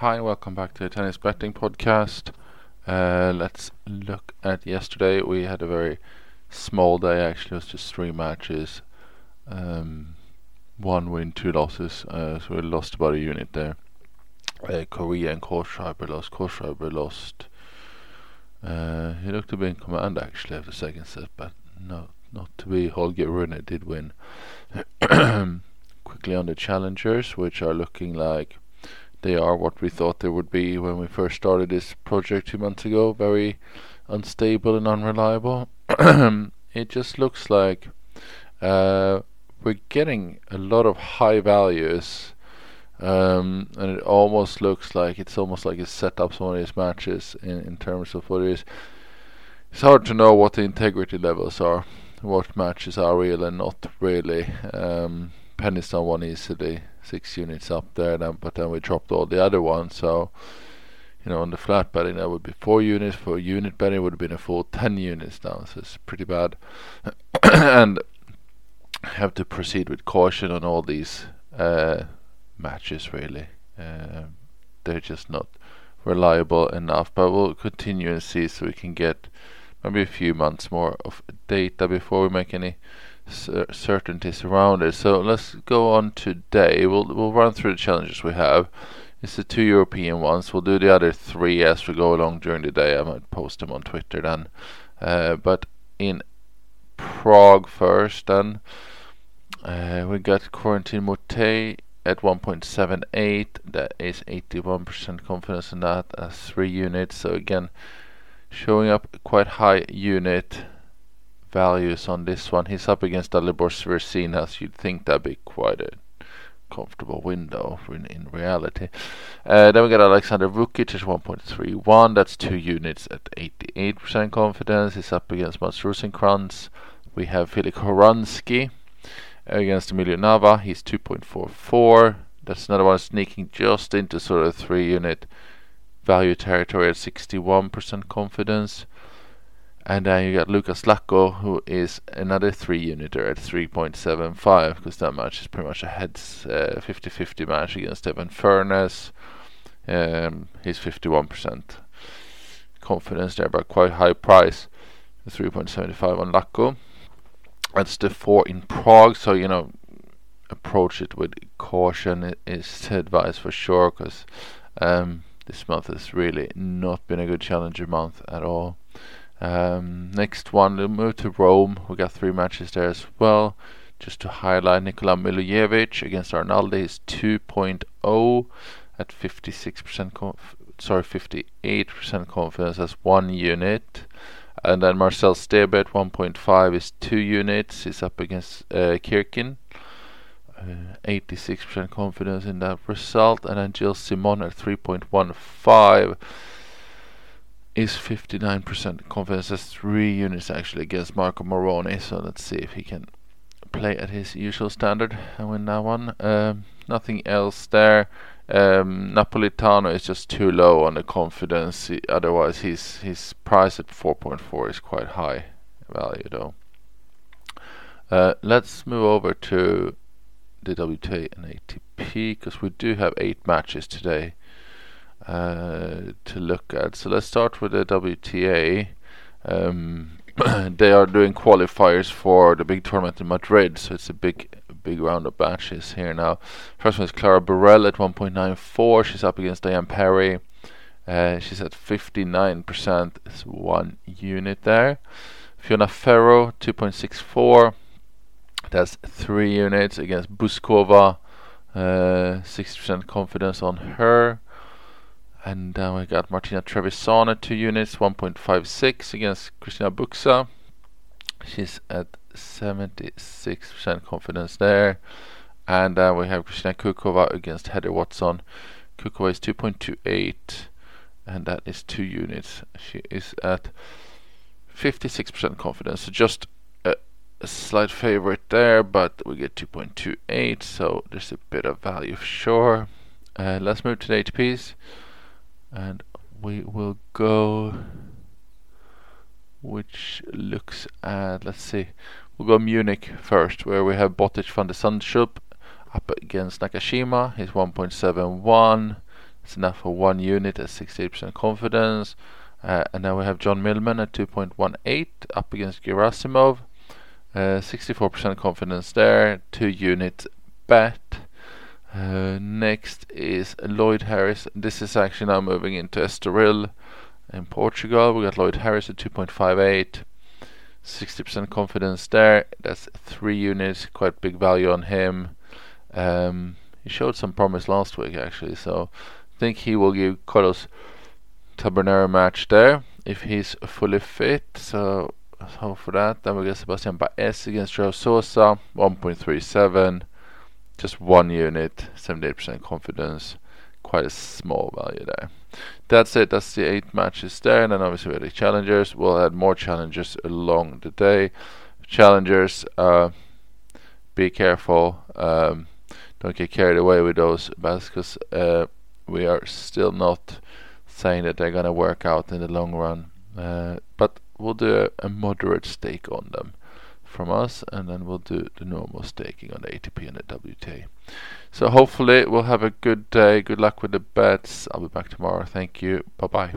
Hi, welcome back to the Tennis Betting Podcast. Uh, let's look at yesterday. We had a very small day, actually, it was just three matches. Um, one win, two losses, uh, so we lost about a unit there. Uh, Coria and Kohlschreiber lost. Kohlschreiber lost. Uh, he looked to be in command actually after the second set, but no, not to be. Holger Rune did win. Quickly on the challengers, which are looking like they are what we thought they would be when we first started this project two months ago. Very unstable and unreliable. it just looks like uh, we're getting a lot of high values. Um, and it almost looks like it's almost like it's set up some of these matches in, in terms of what it is. It's hard to know what the integrity levels are, what matches are real and not really. Um, Peniston won easily, six units up there, then, but then we dropped all the other ones. So, you know, on the flat betting, that would be four units. For unit betting, would have been a full 10 units down. So it's pretty bad. and have to proceed with caution on all these uh, matches, really. Uh, they're just not reliable enough. But we'll continue and see so we can get maybe a few months more of data before we make any certainties around it. So let's go on today. We'll we'll run through the challenges we have. It's the two European ones. We'll do the other three as we go along during the day. I might post them on Twitter then. Uh, but in Prague first, then uh, we got Corentin Moutet at 1.78. That is 81% confidence in that as three units. So again, showing up quite high unit values on this one. He's up against Dalibor Svrcina. You'd think that'd be quite a comfortable window in, in reality. Uh, then we got Alexander Vukic at 1.31. That's two units at 88% confidence. He's up against Mats Rosenkranz. We have Filip Horansky against Emilio Nava. He's 2.44. That's another one sneaking just into sort of three unit value territory at 61% confidence. And then you got Lukas Lacko, who is another three uniter at 3.75, because that match is pretty much a heads 50 uh, 50 match against Evan Furness. Um, he's 51% confidence there, but quite high price. 3.75 on Lacko. That's the four in Prague, so you know, approach it with caution is advice for sure, because um, this month has really not been a good challenger month at all. Um, next one, we'll move to Rome. We got three matches there as well. Just to highlight, Nikola Milojevic against Arnaldo is 2.0 at 56% conf- sorry 58% confidence as one unit. And then Marcel Stebe at 1.5 is two units. He's up against uh, Kirkin. Uh, 86% confidence in that result. And then Gilles Simon at 3.15 is 59% confidence. That's three units actually against Marco Moroni. So let's see if he can play at his usual standard and win that one. Um, nothing else there. Um, Napolitano is just too low on the confidence. He, otherwise, his his price at 4.4 is quite high value though. Uh, let's move over to the WTA and ATP because we do have eight matches today. Uh, to look at. So let's start with the WTA. Um, they are doing qualifiers for the big tournament in Madrid, so it's a big big round of matches here now. First one is Clara Burel at 1.94. She's up against Diane Parry. Uh, she's at 59%. It's one unit there. Fiona Ferro 2.64. That's three units against Bouzkova. Uh, 60% confidence on her. And then we got Martina Trevisan at 2 units, 1.56 against Cristina Bucsa. She's at 76% confidence there. And then we have Kristina Kucova against Heather Watson. Kucova is 2.28, and that is 2 units. She is at 56% confidence. So just a, a slight favorite there, but we get 2.28, so there's a bit of value for sure. Uh, let's move to the ATPs and we will go which looks at let's see we'll go Munich first where we have Botic van de Zandschulp up against Nakashima he's 1.71 It's enough for one unit at 68% confidence. Uh, and now we have John Millman at 2.18 up against Gerasimov. 64% uh, confidence there, two unit bet. Uh, next is Lloyd Harris. This is actually now moving into Estoril in Portugal. We got Lloyd Harris at 2.58. 60% confidence there. That's three units, quite big value on him. Um, he showed some promise last week actually, so I think he will give Carlos Tabernero a match there if he's fully fit. So hope for that. Then we get Sebastian Baez against João Sousa, 1.37, just one unit, 78% confidence, quite a small value there. That's it. That's the eight matches there, and then obviously we have the challengers. We'll add more challengers along the day. Challengers, uh, be careful. Um, don't get carried away with those bets because uh, we are still not saying that they're gonna work out in the long run. Uh, but we'll do a, a, moderate stake on them from us, and then we'll do the normal staking on the ATP and the WTA. So hopefully we'll have a good day. Good luck with the bets. I'll be back tomorrow. Thank you. Bye bye.